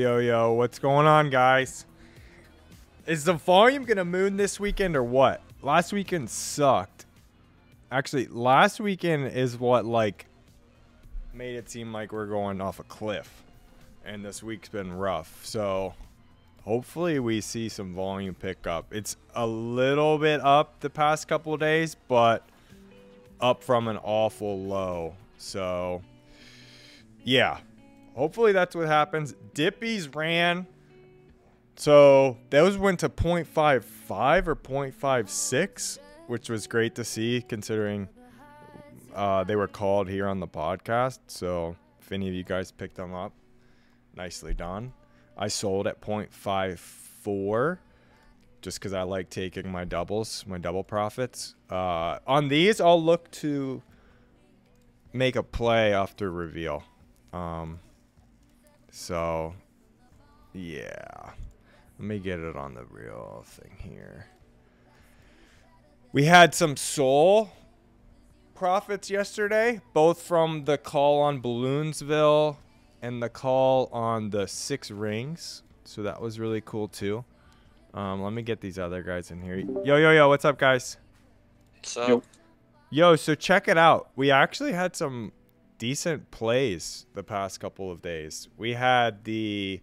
Yo, yo, what's going on, guys? Is the volume gonna moon this weekend or what? Last weekend sucked. Actually, last weekend is what like made it seem like we're going off a cliff. And this week's been rough. So hopefully we see some volume pick up. It's a little bit up the past couple days, but up from an awful low. So yeah, hopefully that's what happens. Dippies ran. So those went to 0.55 or 0.56, which was great to see considering uh, they were called here on the podcast. So if any of you guys picked them up, nicely done. I sold at 0.54 just because I like taking my doubles, my double profits. Uh, on these, I'll look to make a play after reveal. Um, so, yeah. Let me get it on the real thing here. We had some Sol profits yesterday, both from the call on Balloonsville and the call on the Six Rings. So that was really cool too. Um, let me get these other guys in here. Yo, yo, yo, what's up, guys? So Yo. Yo, so check it out. We actually had some decent plays the past couple of days. We had the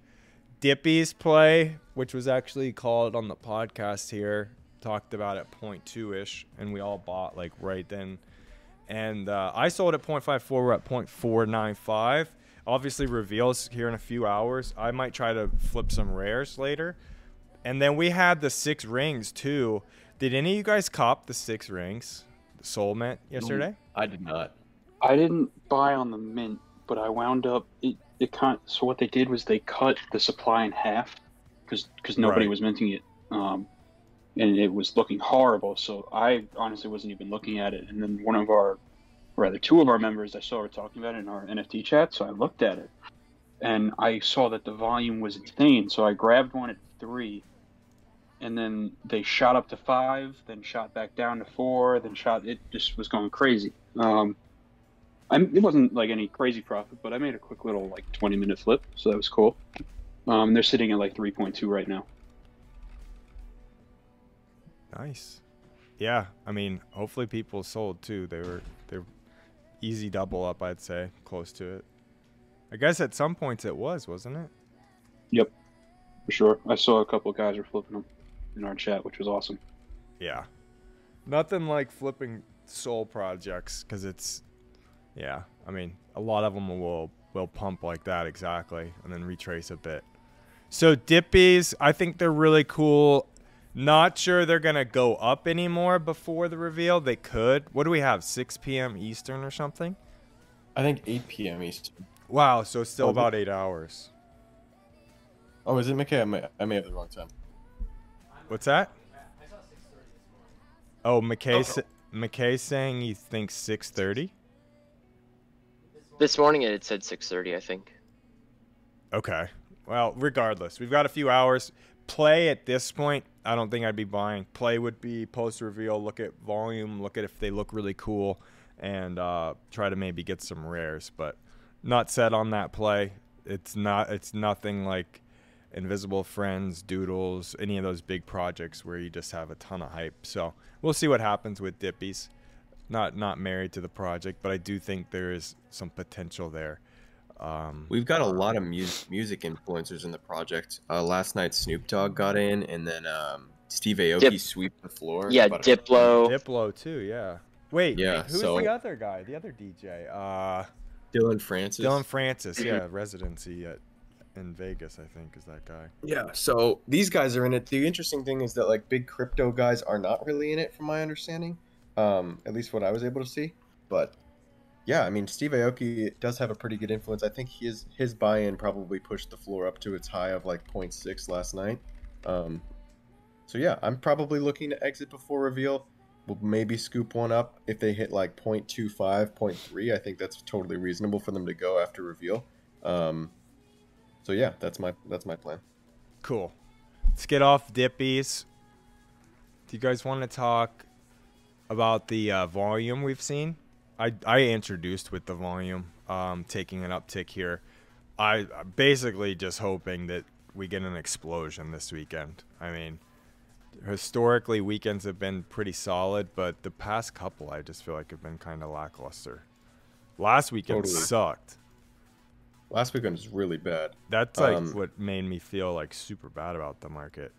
Dippies play, which was actually called on the podcast here, talked about at point two ish, and we all bought like right then. And uh, I sold at 0.54, we're at 0.495. Obviously, reveals here in a few hours. I might try to flip some rares later. And then we had the six rings too. Did any of you guys cop the six rings? The Sol mint yesterday? I did not. I didn't buy on the mint, but I wound up it. It kind so what they did was they cut the supply in half because because nobody Right. was minting it, um, and it was looking horrible. So I honestly wasn't even looking at it. And then one of our, rather two of our members, I saw were talking about it in our NFT chat. So I looked at it, and I saw that the volume was insane. So I grabbed one at three. And then they shot up to five, then shot back down to four, then shot. It just was going crazy. Um, I'm, it wasn't like any crazy profit, but I made a quick little like 20 minute flip, so that was cool. Um, they're sitting at like 3.2 right now. Nice. Yeah, I mean, hopefully people sold too. They were they're easy double up, I'd say, close to it. I guess at some points it was, wasn't it? Yep, for sure. I saw a couple of guys were flipping them in our chat, which was awesome. Yeah. Nothing like flipping Sol projects because it's, yeah. I mean, a lot of them will will pump like that exactly, and then retrace a bit. So dippies, I think they're really cool. Not sure they're gonna go up anymore before the reveal. They could. What do we have? 6 p.m. Eastern or something? I think 8 p.m. Eastern. Wow. So still Oh, about eight hours. Oh, is it McKay? I may, I may have the wrong time. What's that? Oh, McKay. Oh. sa- McKay's saying he thinks 6:30. This morning it said 6:30, I think. Okay. Well, regardless, we've got a few hours. Play at this point, I don't think I'd be buying. Play would be post reveal, look at volume, look at if they look really cool, and uh, try to maybe get some rares. But not set on that play. It's not. It's nothing like Invisible Friends, Doodles, any of those big projects where you just have a ton of hype. So we'll see what happens with Dippies. Not not married to the project, but I do think there is some potential there. Um, We've got a lot of music music influencers in the project. Uh, last night Snoop Dogg got in, and then um, Steve Aoki Dip- sweep the floor. Yeah, About a- Diplo. Diplo too, yeah. Wait, Yeah, who's so- the other guy? The other DJ? Uh, Dillon Francis. Dillon Francis, yeah, residency at in Vegas, I think, is that guy. Yeah, so these guys are in it. The interesting thing is that like big crypto guys are not really in it, from my understanding. Um, at least what I was able to see. But yeah, I mean, Steve Aoki does have a pretty good influence. I think his his buy-in probably pushed the floor up to its high of like 0.6 last night. Um, so yeah, I'm probably looking to exit before reveal. We'll maybe scoop one up if they hit like 0.25, 0.3. I think that's totally reasonable for them to go after reveal. Um, so yeah, that's my that's my plan. Cool. Let's get off Dippies. Do you guys want to talk about the uh, volume we've seen? I, I introduced with the volume, um, taking an uptick here. I I'm basically just hoping that we get an explosion this weekend. I mean, historically weekends have been pretty solid, but the past couple I just feel like have been kind of lackluster. Last weekend Totally. sucked. Last weekend was really bad. That's like Um, what made me feel like super bad about the market.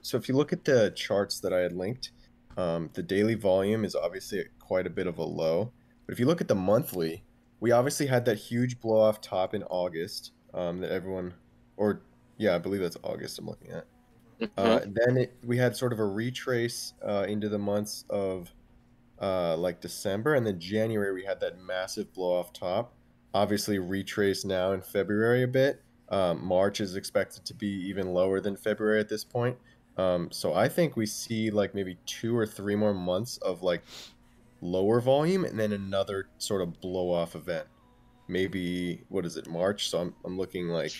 So if you look at the charts that I had linked, um, the daily volume is obviously at quite a bit of a low. But if you look at the monthly, we obviously had that huge blow off top in August um, that everyone, or yeah, I believe that's August I'm looking at. Uh, then it, we had sort of a retrace uh, into the months of uh, like December, and then January we had that massive blow off top. Obviously, retrace now in February a bit. Um, March is expected to be even lower than February at this point. Um, so I think we see like maybe two or three more months of like lower volume, and then another sort of blow off event. Maybe what is it March? So I'm I'm looking like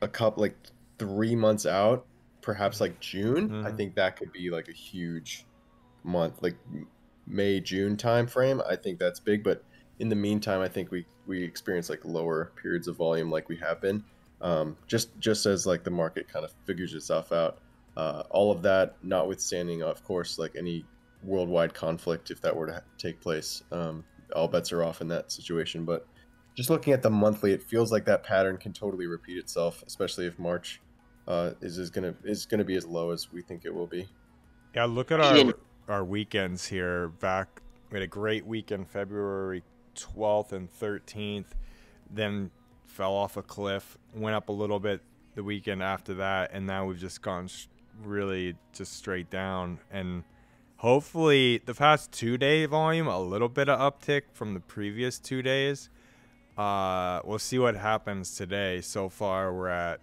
a couple like three months out, perhaps like June. I Mhm. think that could be like a huge month, like May June time frame. I think that's big, but in the meantime, I think we we experience like lower periods of volume like we have been. Um, just just as like the market kind of figures itself out. Uh, all of that, notwithstanding, of course, like any worldwide conflict, if that were to ha- take place, um, all bets are off in that situation. But just looking at the monthly, it feels like that pattern can totally repeat itself, especially if March uh, is is gonna is gonna be as low as we think it will be. Yeah, look at our our weekends here. Back, we had a great weekend, February 12th and 13th. Then fell off a cliff, went up a little bit the weekend after that, and now we've just gone really just straight down. And hopefully, the past two day volume, a little bit of uptick from the previous two days. Uh, we'll see what happens today. So far, we're at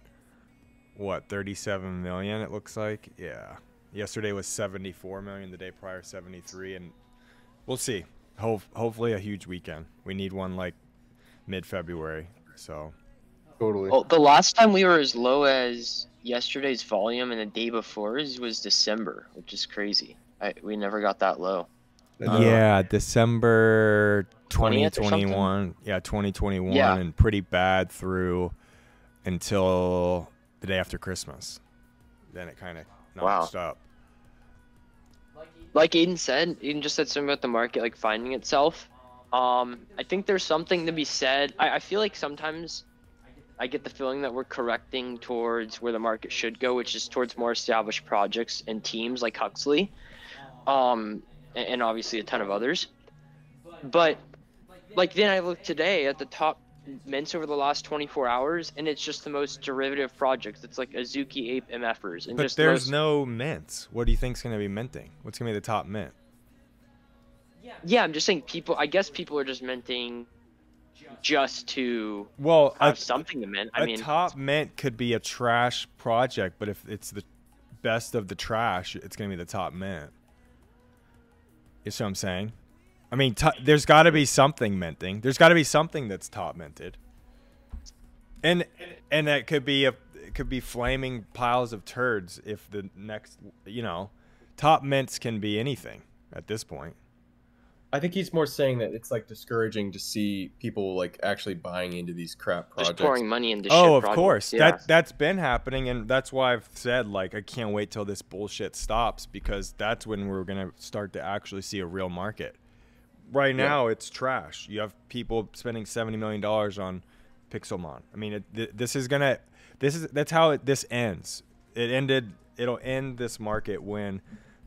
what 37 million. It looks like, yeah. Yesterday was 74 million. The day prior, 73, and we'll see. Ho- hopefully, a huge weekend. We need one like mid-February. So Totally. Well, the last time we were as low as yesterday's volume and the day before's was December, which is crazy. I, we never got that low. Uh, yeah, December 20th or something? 2021. Yeah, 2021, Yeah. and pretty bad through until the day after Christmas. Then it kind of Wow. up. Like Aiden said, Aiden just said something about the market like finding itself. Um, I think there's something to be said. I, I feel like sometimes I get the feeling that we're correcting towards where the market should go, which is towards more established projects and teams like Huxley, um, and, and obviously a ton of others. But like then I look today at the top mints over the last 24 hours, and it's just the most derivative projects. It's like Azuki Ape MFers, and But there's most- no mints. What do you think's going to be minting? What's going to be the top mint? Yeah, I'm just saying people. I guess people are just minting just to Well, have a, something to mint. I a mean, top mint could be a trash project, but if it's the best of the trash, it's gonna be the top mint. You see what I'm saying? I mean, t- there's got to be something minting. There's got to be something that's top minted, and and that could be a it could be flaming piles of turds if the next you know top mints can be anything at this point. I think he's more saying that it's like discouraging to see people like actually buying into these crap projects. Just pouring money into Oh, shit of projects. course. Yeah. That that's been happening, and that's why I've said like I can't wait till this bullshit stops because that's when we're gonna start to actually see a real market. Right Yeah. now, it's trash. You have people spending seventy million dollars on Pixelmon. I mean, it, th- this is gonna. This is that's how it, this ends. It ended. It'll end this market when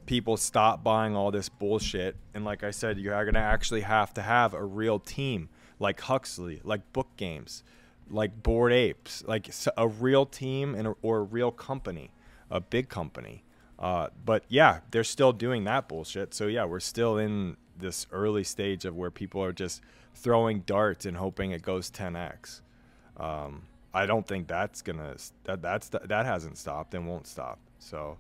people stop buying all this bullshit. And like I said, you are gonna actually have to have a real team like Huxley, like Book Games, like Bored Apes, like a real team and or a real company, a big company. Uh, but yeah, they're still doing that bullshit. So yeah, we're still in this early stage of where people are just throwing darts and hoping it goes 10x. Um, I don't think that's gonna that that's that hasn't stopped and won't stop. So,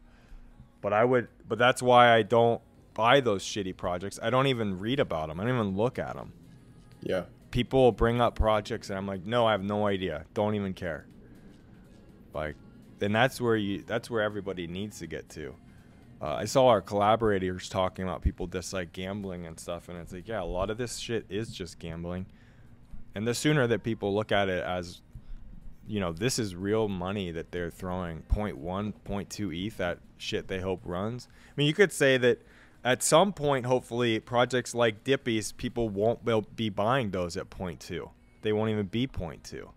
but I would, but that's why I don't buy those shitty projects. I don't even read about them. I don't even look at them. Yeah. People will bring up projects and I'm like, no, I have no idea. Don't even care. Like, and that's where you that's where everybody needs to get to. Uh, I saw our collaborators talking about people just like gambling and stuff, and it's like, yeah, a lot of this shit is just gambling. And the sooner that people look at it as, you know, this is real money that they're throwing 0.1, 0.2 ETH at shit they hope runs. I mean, you could say that at some point, hopefully, projects like Dippy's, people won't be- be buying those at 0.2. They won't even be 0.2.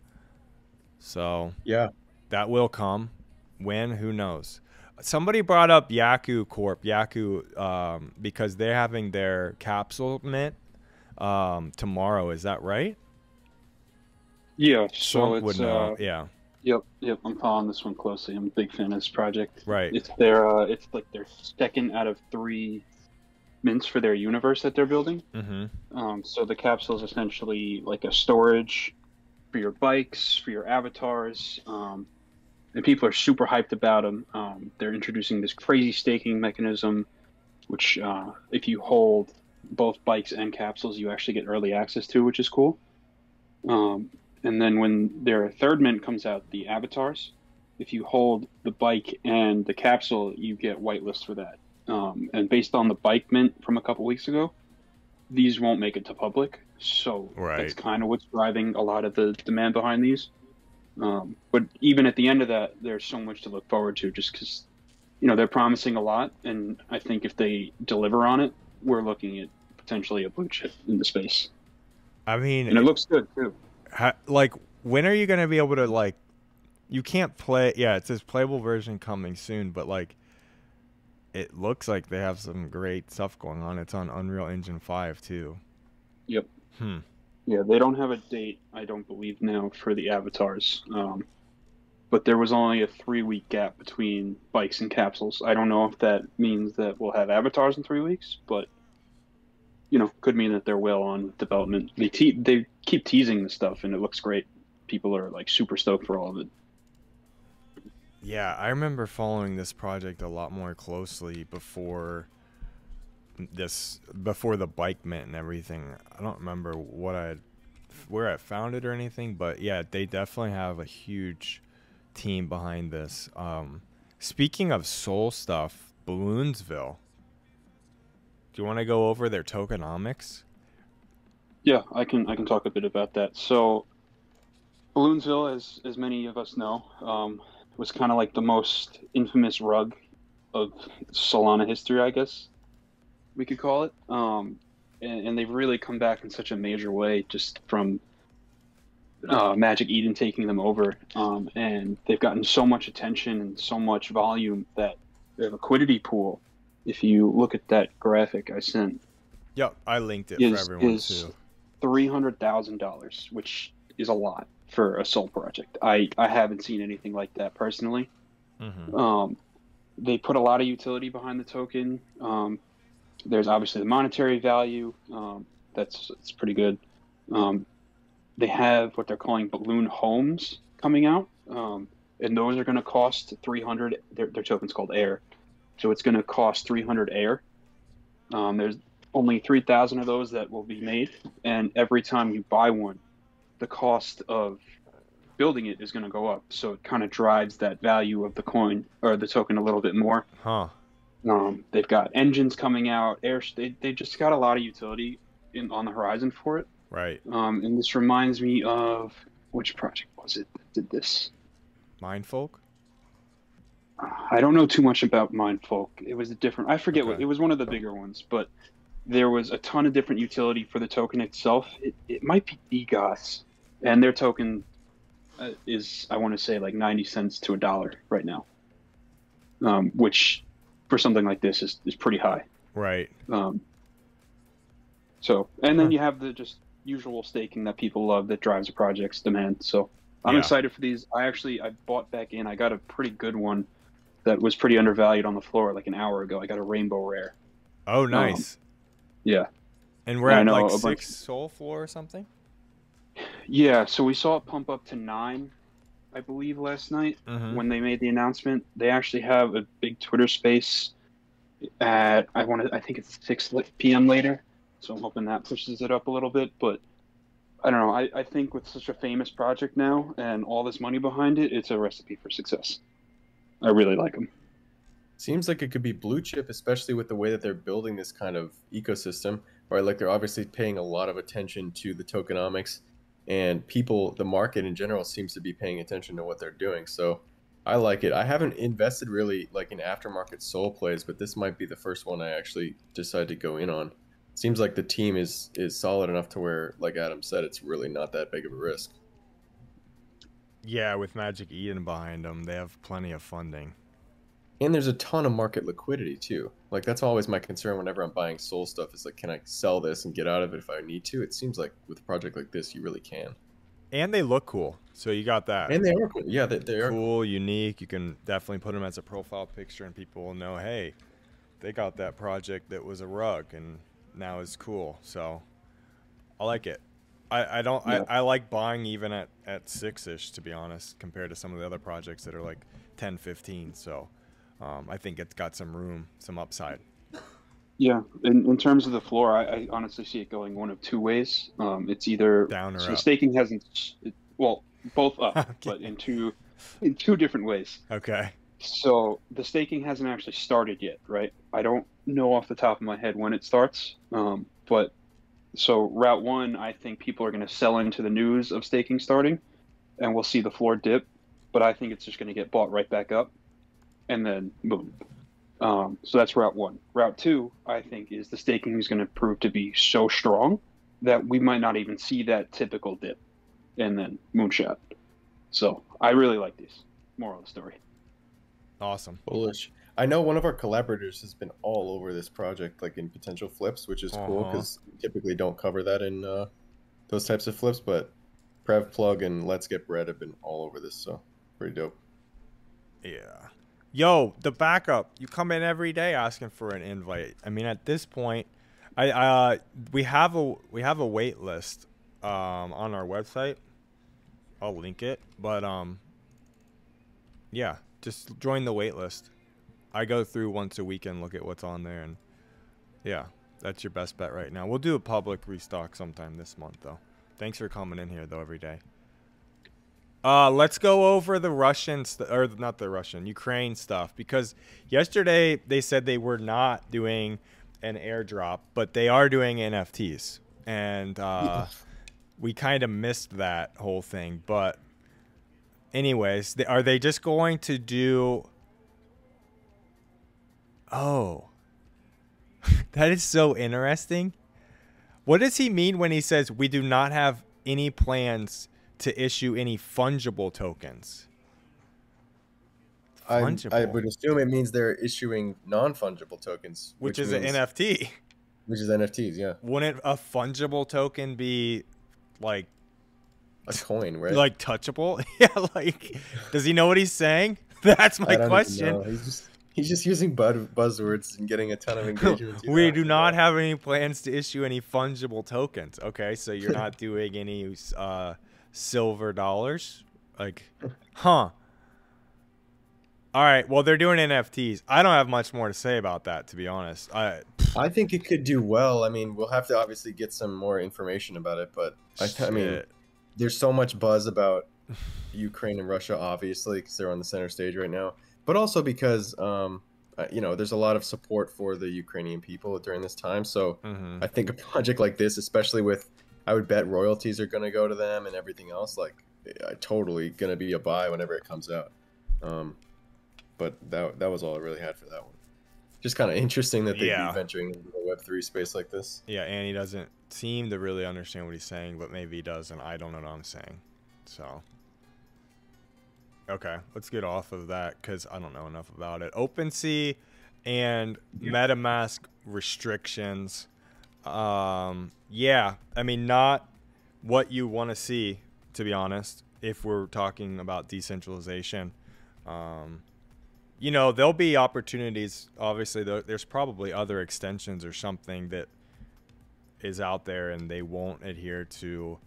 So Yeah. that will come. When? Who knows? Somebody brought up Yaku Corp, Yaku, um, because they're having their capsule mint um, tomorrow. Is that right? Yeah, so Swamp it's would know. uh, yeah, yep, yep. I'm following this one closely. I'm a big fan of this project. right. It's their uh, it's like their second out of three mints for their universe that they're building. mm-hmm. Um, so the capsule is essentially like a storage for your bikes, for your avatars, um, and people are super hyped about them. Um, they're introducing this crazy staking mechanism, which uh, if you hold both bikes and capsules, you actually get early access to, which is cool. Um, and then when their third mint comes out, the avatars, if you hold the bike and the capsule, you get whitelist for that. Um, and based on the bike mint from a couple weeks ago, these won't make it to public. So Right. that's kind of what's driving a lot of the demand behind these. Um, but even at the end of that, there's so much to look forward to just because, you know, they're promising a lot. And I think if they deliver on it, we're looking at potentially a blue chip in the space. I mean, And it looks good too. Ha- like, when are you gonna be able to like? You can't play. Yeah, it says playable version coming soon, but like, it looks like they have some great stuff going on. It's on Unreal Engine Five too. Yep. Hmm. Yeah, they don't have a date, I don't believe now, for the avatars. Um, but there was only a three week gap between bikes and capsules. I don't know if that means that we'll have avatars in three weeks, but you know, could mean that they're well on development. They te- they keep teasing the stuff, and it looks great. People are like super stoked for all of it. Yeah, I remember following this project a lot more closely before this before the bike mint and everything. I don't remember what I where I found it or anything, but yeah, they definitely have a huge team behind this. Um, speaking of Sol stuff, Balloonsville. Do you want to go over their tokenomics? Yeah, I can I can talk a bit about that. So, Balloonsville, as as many of us know, um, was kind of like the most infamous rug of Solana history, I guess we could call it. Um, and, and they've really come back in such a major way, just from uh, Magic Eden taking them over, um, and they've gotten so much attention and so much volume that their liquidity pool. If you look at that graphic I sent, Yep, I linked it Is- for everyone is- too. three hundred thousand dollars, which is a lot for a Sol project. I I haven't seen anything like that personally. hmm Um, they put a lot of utility behind the token. Um, there's obviously the monetary value. Um, that's it's pretty good. Um, they have what they're calling balloon homes coming out. Um, and those are going to cost 300. Their, their token's called Air, so it's going to cost 300 Air. Um, there's only 3,000 of those that will be made, and every time you buy one, the cost of building it is going to go up. So it kind of drives that value of the coin or the token a little bit more. Huh. Um, they've got engines coming out. Air. They, they just got a lot of utility in on the horizon for it. Right. Um, and this reminds me of which project was it that did this? Mindfolk. I don't know too much about Mindfolk. It was a different. I forget what it was. One of the bigger ones, but there was a ton of different utility for the token itself. It, it might be EGOS, and their token uh, is I want to say like ninety cents to a dollar right now, um, which for something like this is is pretty high. Right. Um, so, and then you have the just usual staking that people love that drives a project's demand. So, I'm Yeah. excited for these. I actually I bought back in. I got a pretty good one that was pretty undervalued on the floor like an hour ago. I got a rainbow rare. Oh, nice. Yeah, and we're I at like a bunch- six Sol floor or something. yeah. So we saw it pump up to nine, I believe, last night Mm-hmm. when they made the announcement. They actually have a big Twitter space at I want to. I think it's six p.m. later. So I'm hoping that pushes it up a little bit. But I don't know. I, I think with such a famous project now and all this money behind it, it's a recipe for success. I really like them. Seems like it could be blue chip, especially with the way that they're building this kind of ecosystem. Right, like they're obviously paying a lot of attention to the tokenomics, and people, the market in general, seems to be paying attention to what they're doing. So, I like it. I haven't invested really like in aftermarket Sol plays, but this might be the first one I actually decide to go in on. Seems like the team is is solid enough to where, like Adam said, it's really not that big of a risk. Yeah, with Magic Eden behind them, they have plenty of funding. And there's a ton of market liquidity too. Like that's always my concern whenever I'm buying Sol stuff is like, can I sell this and get out of it if I need to? It seems like with a project like this, you really can. And they look cool. So you got that. And they are cool. Yeah, they, they are. cool, unique. You can definitely put them as a profile picture, and people will know, hey, they got that project that was a rug, and now it's cool. So I like it. I, I don't. Yeah. I, I like buying even at at six ish, to be honest, compared to some of the other projects that are like 10, 15. So um, I think it's got some room, some upside. Yeah, in, in terms of the floor, I, I honestly see it going one of two ways. Um, it's either Down or so up. staking hasn't, it, well, both up, Okay. but in two, in two different ways. Okay. So the staking hasn't actually started yet, right? I don't know off the top of my head when it starts, um, but so Route One, I think people are going to sell into the news of staking starting, and we'll see the floor dip. But I think it's just going to get bought right back up, and then boom. Um, so that's Route One. Route Two, I think, is the staking is going to prove to be so strong that we might not even see that typical dip, and then moonshot. So I really like these. Moral of the story. Awesome. Bullish. I know one of our collaborators has been all over this project, like in potential flips, which is cool Uh-huh. because typically don't cover that in uh, those types of flips. But Prev Plug and Let's Get Bread have been all over this, so pretty dope. Yeah. Yo, the backup. You come in every day asking for an invite. I mean, at this point, I uh we have a we have a wait list um on our website. I'll link it, but um yeah, just join the wait list. I go through once a week and look at what's on there and yeah, that's your best bet right now. We'll do a public restock sometime this month though. Thanks for coming in here though every day. Uh, let's go over the Russian or not the Russian, Ukraine stuff because yesterday they said they were not doing an airdrop, but they are doing NFTs, and uh, we kind of missed that whole thing. But, anyways, they, are they just going to do? Oh, that is so interesting. What does he mean when he says we do not have any plans to issue any fungible tokens? I, I would assume it means they're issuing non fungible tokens, which, is an NFT. which is NFTs. Yeah, Wouldn't a fungible token be like a coin, right? like touchable? yeah, like does he know what he's saying? That's my question. He's just he's just using bud- buzzwords and getting a ton of engagement. We do not have any plans to issue any fungible tokens. Okay, so you're not doing any uh, silver dollars, like, huh? All right. Well, they're doing NFTs. I don't have much more to say about that, to be honest. I I think it could do well. I mean, we'll have to obviously get some more information about it, but I, I mean, there's so much buzz about Ukraine and Russia, obviously, because they're on the center stage right now, but also because, um, uh, you know, there's a lot of support for the Ukrainian people during this time. So Mhm. I think a project like this, especially with, I would bet royalties are going to go to them and everything else, like, I totally going to be a buy whenever it comes out. Um, but that that was all I really had for that one. Just kind of interesting that they'd Yeah. be venturing into the Web three space like this. Yeah, and he doesn't seem to really understand what he's saying, but maybe he does, and I don't know what I'm saying. So, okay, let's get off of that because I don't know enough about it. OpenSea and MetaMask restrictions. Um, yeah, I mean, not what you want to see, to be honest. If we're talking about decentralization, um, you know, there'll be opportunities. Obviously, there's probably other extensions or something that is out there, and they won't adhere to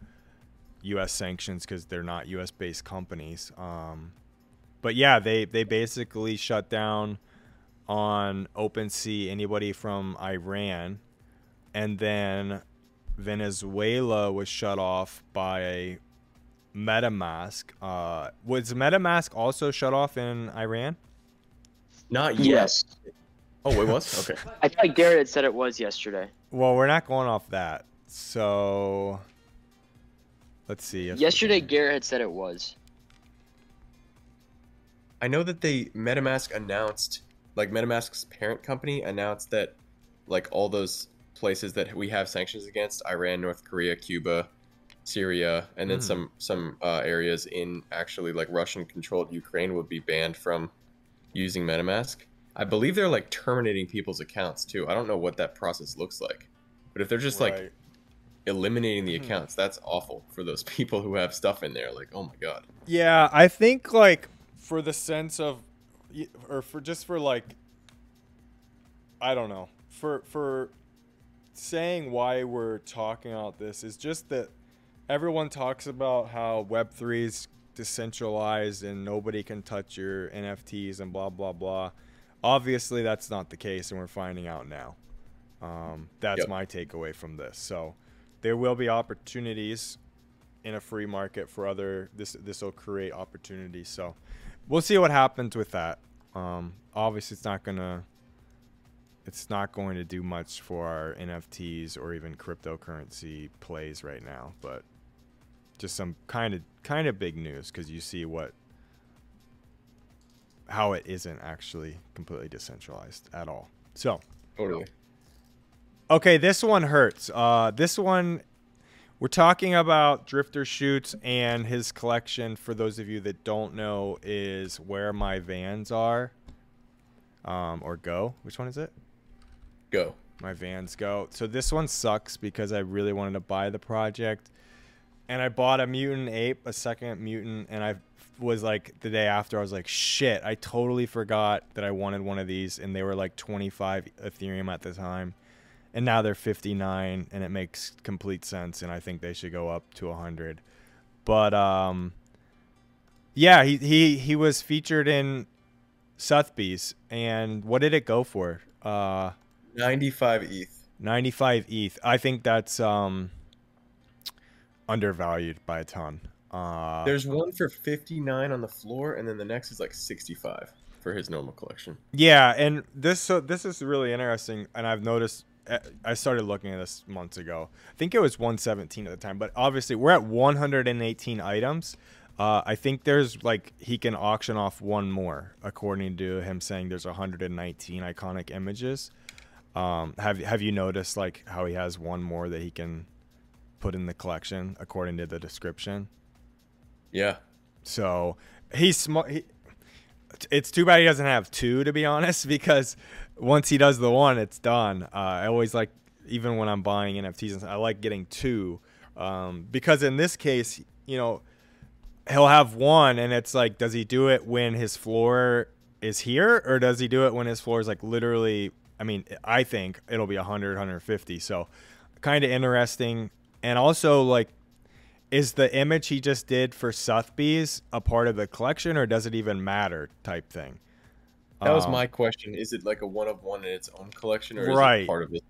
U.S. sanctions because they're not U.S. based companies. Um, but yeah, they they basically shut down on OpenSea anybody from Iran, and then Venezuela was shut off by MetaMask. Uh, was MetaMask also shut off in Iran? Not yet. Yes. Oh, it was okay. I thought Garrett had said it was yesterday. Well, we're not going off that. So let's see. if Yesterday, can- Garrett had said it was. I know that they MetaMask announced, like MetaMask's parent company announced that, like all those places that we have sanctions against Iran, North Korea, Cuba, Syria, and then Hmm. some some uh, areas in actually like Russian controlled Ukraine would be banned from using MetaMask. I believe they're like terminating people's accounts too. I don't know what that process looks like, but if they're just like Right. Eliminating the Hmm. accounts, that's awful for those people who have stuff in there. Like, oh my god. Yeah, I think like for the sense of, or for just for like, I don't know, for for saying why we're talking about this is just that everyone talks about how Web three is decentralized and nobody can touch your NFTs and blah blah blah. Obviously, that's not the case, and we're finding out now. Um, that's Yep. my takeaway from this. So, there will be opportunities in a free market for other this this will create opportunities. So we'll see what happens with that. Um obviously it's not gonna it's not going to do much for our nfts or even cryptocurrency plays right now but just some kind of kind of big news because you see what how it isn't actually completely decentralized at all. So Totally. Okay, this one hurts. Uh, this one, we're talking about Drifter Shoots and his collection. For those of you that don't know, is where my vans are, um, or go. Which one is it? Go. My vans go. So this one sucks because I really wanted to buy the project, and I bought a mutant ape, a second mutant, and I was like the day after I was like, shit, I totally forgot that I wanted one of these, and they were like 25 Ethereum at the time and now they're 59 and it makes complete sense and i think they should go up to 100 but um yeah he he, he was featured in sotheby's and what did it go for uh 95 ETH. 95 eth i think that's um undervalued by a ton uh There's one for 59 on the floor, and then the next is like 65 for his normal collection. Yeah, and this so this is really interesting, and I've noticed. Eh, I started looking at this months ago. I think it was 117 at the time, but obviously we're at 118 items. Uh, I think there's like he can auction off one more, according to him saying there's 119 iconic images. Um, have have you noticed like how he has one more that he can put in the collection according to the description? Yeah. So he's smart. He, it's too bad he doesn't have two, to be honest, because once he does the one, it's done. Uh, I always like, even when I'm buying NFTs, I like getting two, um, because in this case, you know, he'll have one, and it's like, does he do it when his floor is here, or does he do it when his floor is like literally? I mean, I think it'll be 100, 150. So, kind of interesting, and also like is the image he just did for Sotheby's a part of the collection or does it even matter type thing? That was Um, my question. Is it like a one of one in its own collection, or is Right. it part of this?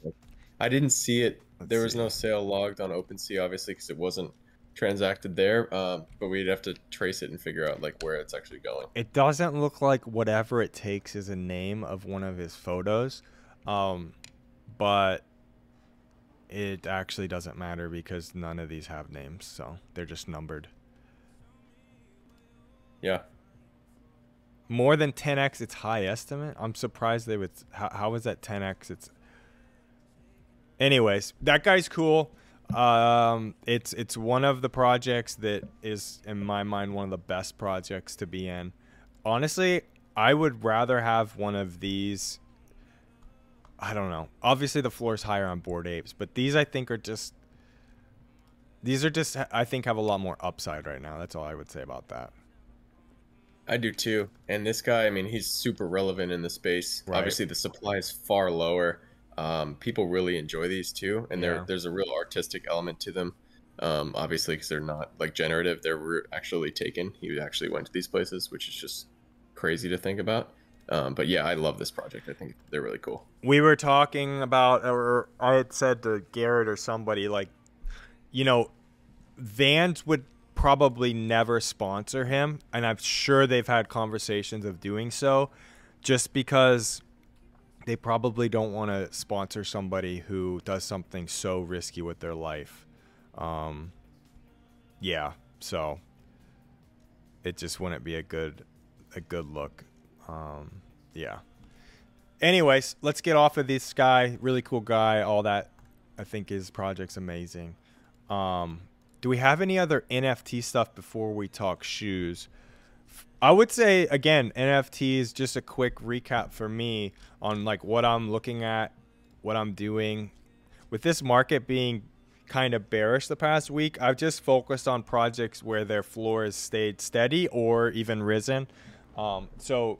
I didn't see it. Let's there was see. no sale logged on OpenSea, obviously, because it wasn't transacted there. Um, but we'd have to trace it and figure out like where it's actually going. It doesn't look like whatever it takes is a name of one of his photos, um, but it actually doesn't matter because none of these have names, so they're just numbered. Yeah, More than 10x, it's high estimate. I'm surprised they would. How, how is that 10x? It's. Anyways, that guy's cool. Um, it's it's one of the projects that is, in my mind, one of the best projects to be in. Honestly, I would rather have one of these. I don't know. Obviously, the floor is higher on bored apes, but these I think are just. These are just I think have a lot more upside right now. That's all I would say about that. I do too. And this guy, I mean, he's super relevant in the space. Right. Obviously, the supply is far lower. Um, people really enjoy these too, and Yeah. there's a real artistic element to them. Um, obviously, because they're not like generative; they're re- actually taken. He actually went to these places, which is just crazy to think about. Um, but yeah, I love this project. I think they're really cool. we were talking about or i had said to garrett or somebody like you know vans would probably never sponsor him and i'm sure they've had conversations of doing so just because they probably don't want to sponsor somebody who does something so risky with their life um yeah so it just wouldn't be a good a good look um yeah anyways, let's get off of this guy. Really cool guy. All that. I think his project's amazing. Um, do we have any other NFT stuff before we talk shoes? I would say again, NFTs. Just a quick recap for me on like what I'm looking at, what I'm doing. With this market being kind of bearish the past week, I've just focused on projects where their floor has stayed steady or even risen. Um, so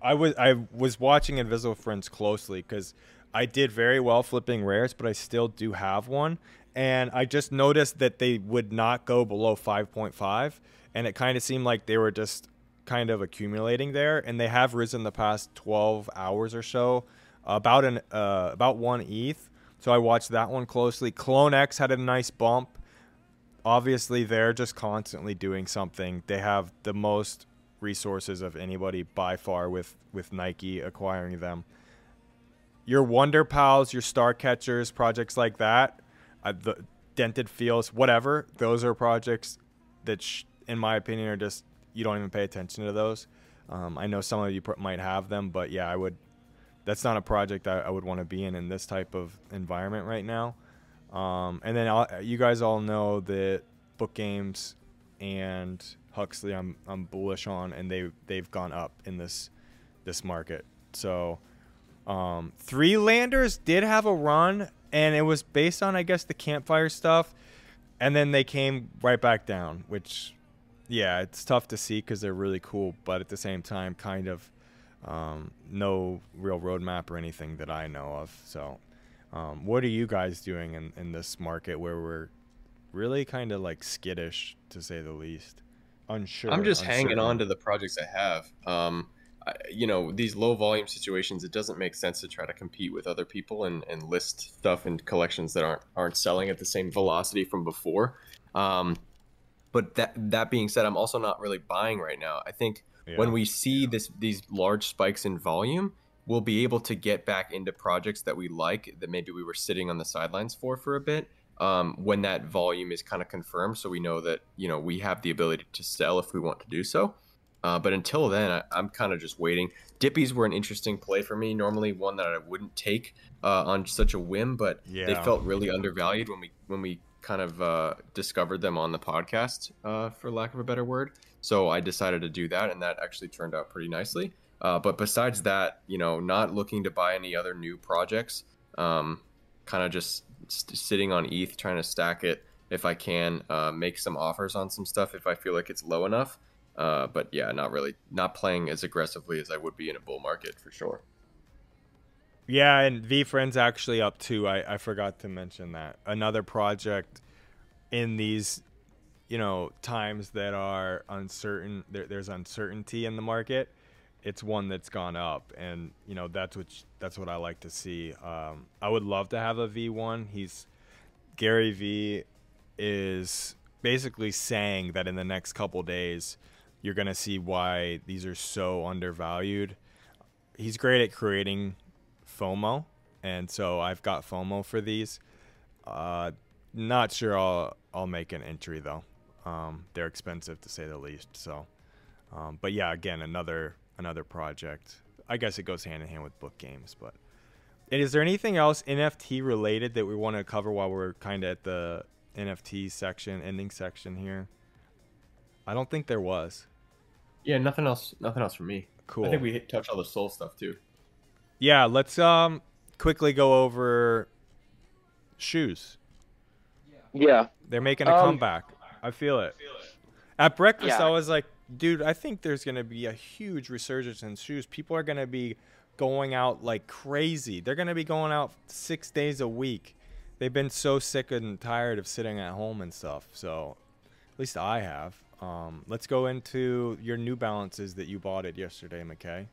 I was I was watching Invisible Friends closely because I did very well flipping rares, but I still do have one, and I just noticed that they would not go below 5.5, and it kind of seemed like they were just kind of accumulating there, and they have risen the past 12 hours or so, about an uh, about one ETH. So I watched that one closely. Clone X had a nice bump. Obviously, they're just constantly doing something. They have the most resources of anybody by far with with Nike acquiring them. Your Wonder Pals, your Star Catchers, projects like that, the Dented Fields, whatever. Those are projects that, sh- in my opinion, are just you don't even pay attention to those. Um, I know some of you pr- might have them, but yeah, I would. That's not a project I, I would want to be in in this type of environment right now. Um, and then I'll, you guys all know that book games and Huxley I'm I'm bullish on and they they've gone up in this this market. So um Three Landers did have a run and it was based on I guess the campfire stuff and then they came right back down, which yeah, it's tough to see cuz they're really cool, but at the same time kind of um, no real roadmap or anything that I know of. So um, what are you guys doing in, in this market where we're really kind of like skittish to say the least? Unsure. I'm just hanging on to the projects I have. Um, you know, these low volume situations, it doesn't make sense to try to compete with other people and, and list stuff in collections that aren't aren't selling at the same velocity from before. Um, but that that being said, I'm also not really buying right now. I think when we see this these large spikes in volume, we'll be able to get back into projects that we like that maybe we were sitting on the sidelines for for a bit. Um, when that volume is kind of confirmed, so we know that you know we have the ability to sell if we want to do so. Uh, but until then, I, I'm kind of just waiting. Dippies were an interesting play for me. Normally, one that I wouldn't take uh, on such a whim, but they felt really undervalued when we when we kind of uh, discovered them on the podcast, uh, for lack of a better word. So I decided to do that, and that actually turned out pretty nicely. Uh, but besides that, you know, not looking to buy any other new projects. Um, kind of just st- sitting on ETH, trying to stack it if I can, uh, make some offers on some stuff if I feel like it's low enough. Uh, but yeah, not really, not playing as aggressively as I would be in a bull market for sure. Yeah, and VeeFriends actually up too. I, I forgot to mention that. Another project in these, you know, times that are uncertain, there, there's uncertainty in the market. it's one that's gone up, and you know that's what that's what I like to see. Um, I would love to have a V1. He's Gary Vee is basically saying that in the next couple days you're gonna see why these are so undervalued. He's great at creating FOMO, and so I've got FOMO for these. Uh, not sure I'll I'll make an entry though. Um, they're expensive to say the least. So, um, but yeah, again, another another project. I guess it goes hand in hand with book games. But and is there anything else NFT related that we want to cover while we're kind of at the NFT section, ending section here? I don't think there was. Yeah, nothing else. Nothing else for me. Cool. I think we hit, touched all the Sol stuff too. Yeah, let's um quickly go over shoes. Yeah. They're making a Um, comeback. I feel it. At breakfast, Yeah. I was like, dude, I think there's going to be a huge resurgence in shoes. People are going to be going out like crazy. They're going to be going out six days a week. They've been so sick and tired of sitting at home and stuff. So, at least I have. Um, let's go into your New Balances that you bought it yesterday, McKay.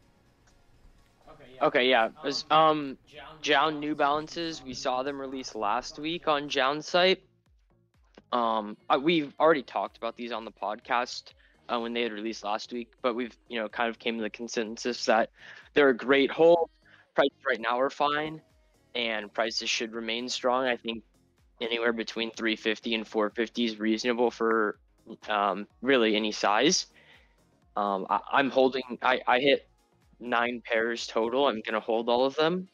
Okay, yeah. It was, um, JJJJound New Balances. We saw them released last week on JJJJound's site. Um, I, we've already talked about these on the podcast uh, when they had released last week, but we've you know kind of came to the consensus that they're a great hold. Prices right now are fine, and prices should remain strong. I think anywhere between 350 and 450 is reasonable for um, really any size. Um, I, I'm holding. I, I hit nine pairs total. I'm gonna hold all of them.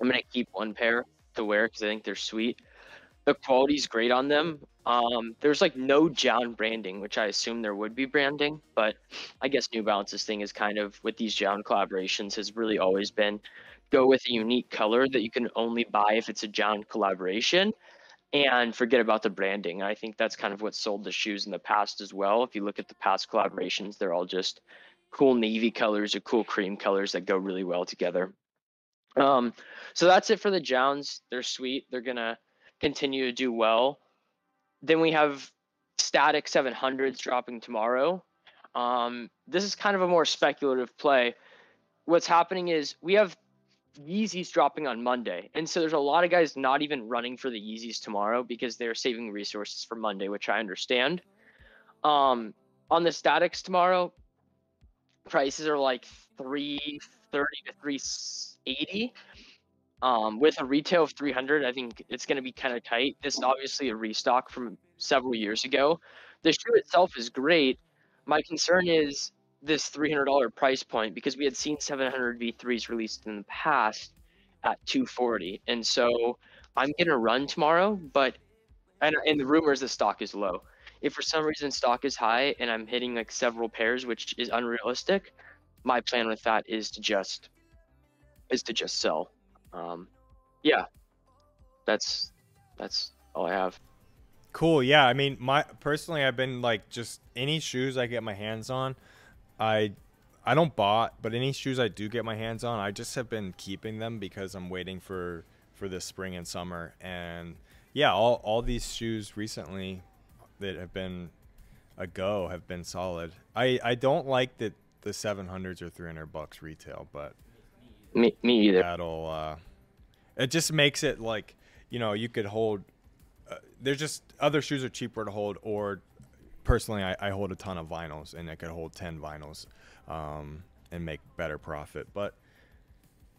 I'm gonna keep one pair to wear because I think they're sweet. The quality's great on them. Um, there's like no JJJJound branding, which I assume there would be branding, but I guess New Balance's thing is kind of with these JJJJound collaborations has really always been go with a unique color that you can only buy if it's a JJJJound collaboration and forget about the branding. I think that's kind of what sold the shoes in the past as well. If you look at the past collaborations, they're all just cool navy colors or cool cream colors that go really well together. Um, so that's it for the JJJJounds. They're sweet. They're gonna continue to do well. Then we have Static 700s dropping tomorrow. Um, this is kind of a more speculative play. What's happening is we have Yeezys dropping on Monday, and so there's a lot of guys not even running for the Yeezys tomorrow because they're saving resources for Monday, which I understand. Um, on the Statics tomorrow, prices are like 330 to 380 um, with a retail of 300 i think it's going to be kind of tight. This is obviously a restock from several years ago. The shoe itself is great. My concern is this $300 price point because we had seen 700 v3s released in the past at 240 and so i'm going to run tomorrow but and, and the rumor is the stock is low if for some reason stock is high and I'm hitting like several pairs, which is unrealistic, my plan with that is to just is to just sell. Um, yeah, that's that's all I have. Cool. Yeah. I mean, my personally, I've been like just any shoes I get my hands on, I I don't bought, but any shoes I do get my hands on, I just have been keeping them because I'm waiting for for this spring and summer. And yeah, all all these shoes recently that have been a go have been solid. I I don't like that the 700s or 300 bucks retail, but Me, me either. that'll uh it just makes it like you know you could hold uh, there's just other shoes are cheaper to hold or personally I, I hold a ton of vinyls and i could hold 10 vinyls um and make better profit but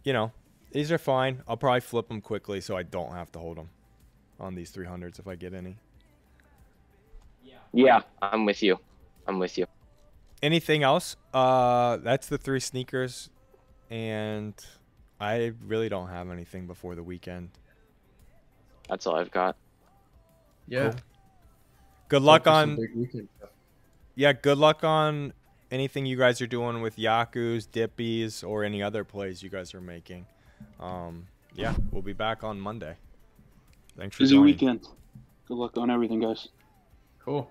you know these are fine i'll probably flip them quickly so i don't have to hold them on these 300s if i get any Yeah, I'm with you. I'm with you. anything else uh that's the three sneakers and i really don't have anything before the weekend That's all I've got. Yeah. Cool. Good luck on big weekend stuff. yeah, good luck on anything you guys are doing with Yaku's, Dippies, or any other plays you guys are making. Um, yeah, we'll be back on Monday. Thanks for Busy joining. weekend. Good luck on everything, guys. Cool.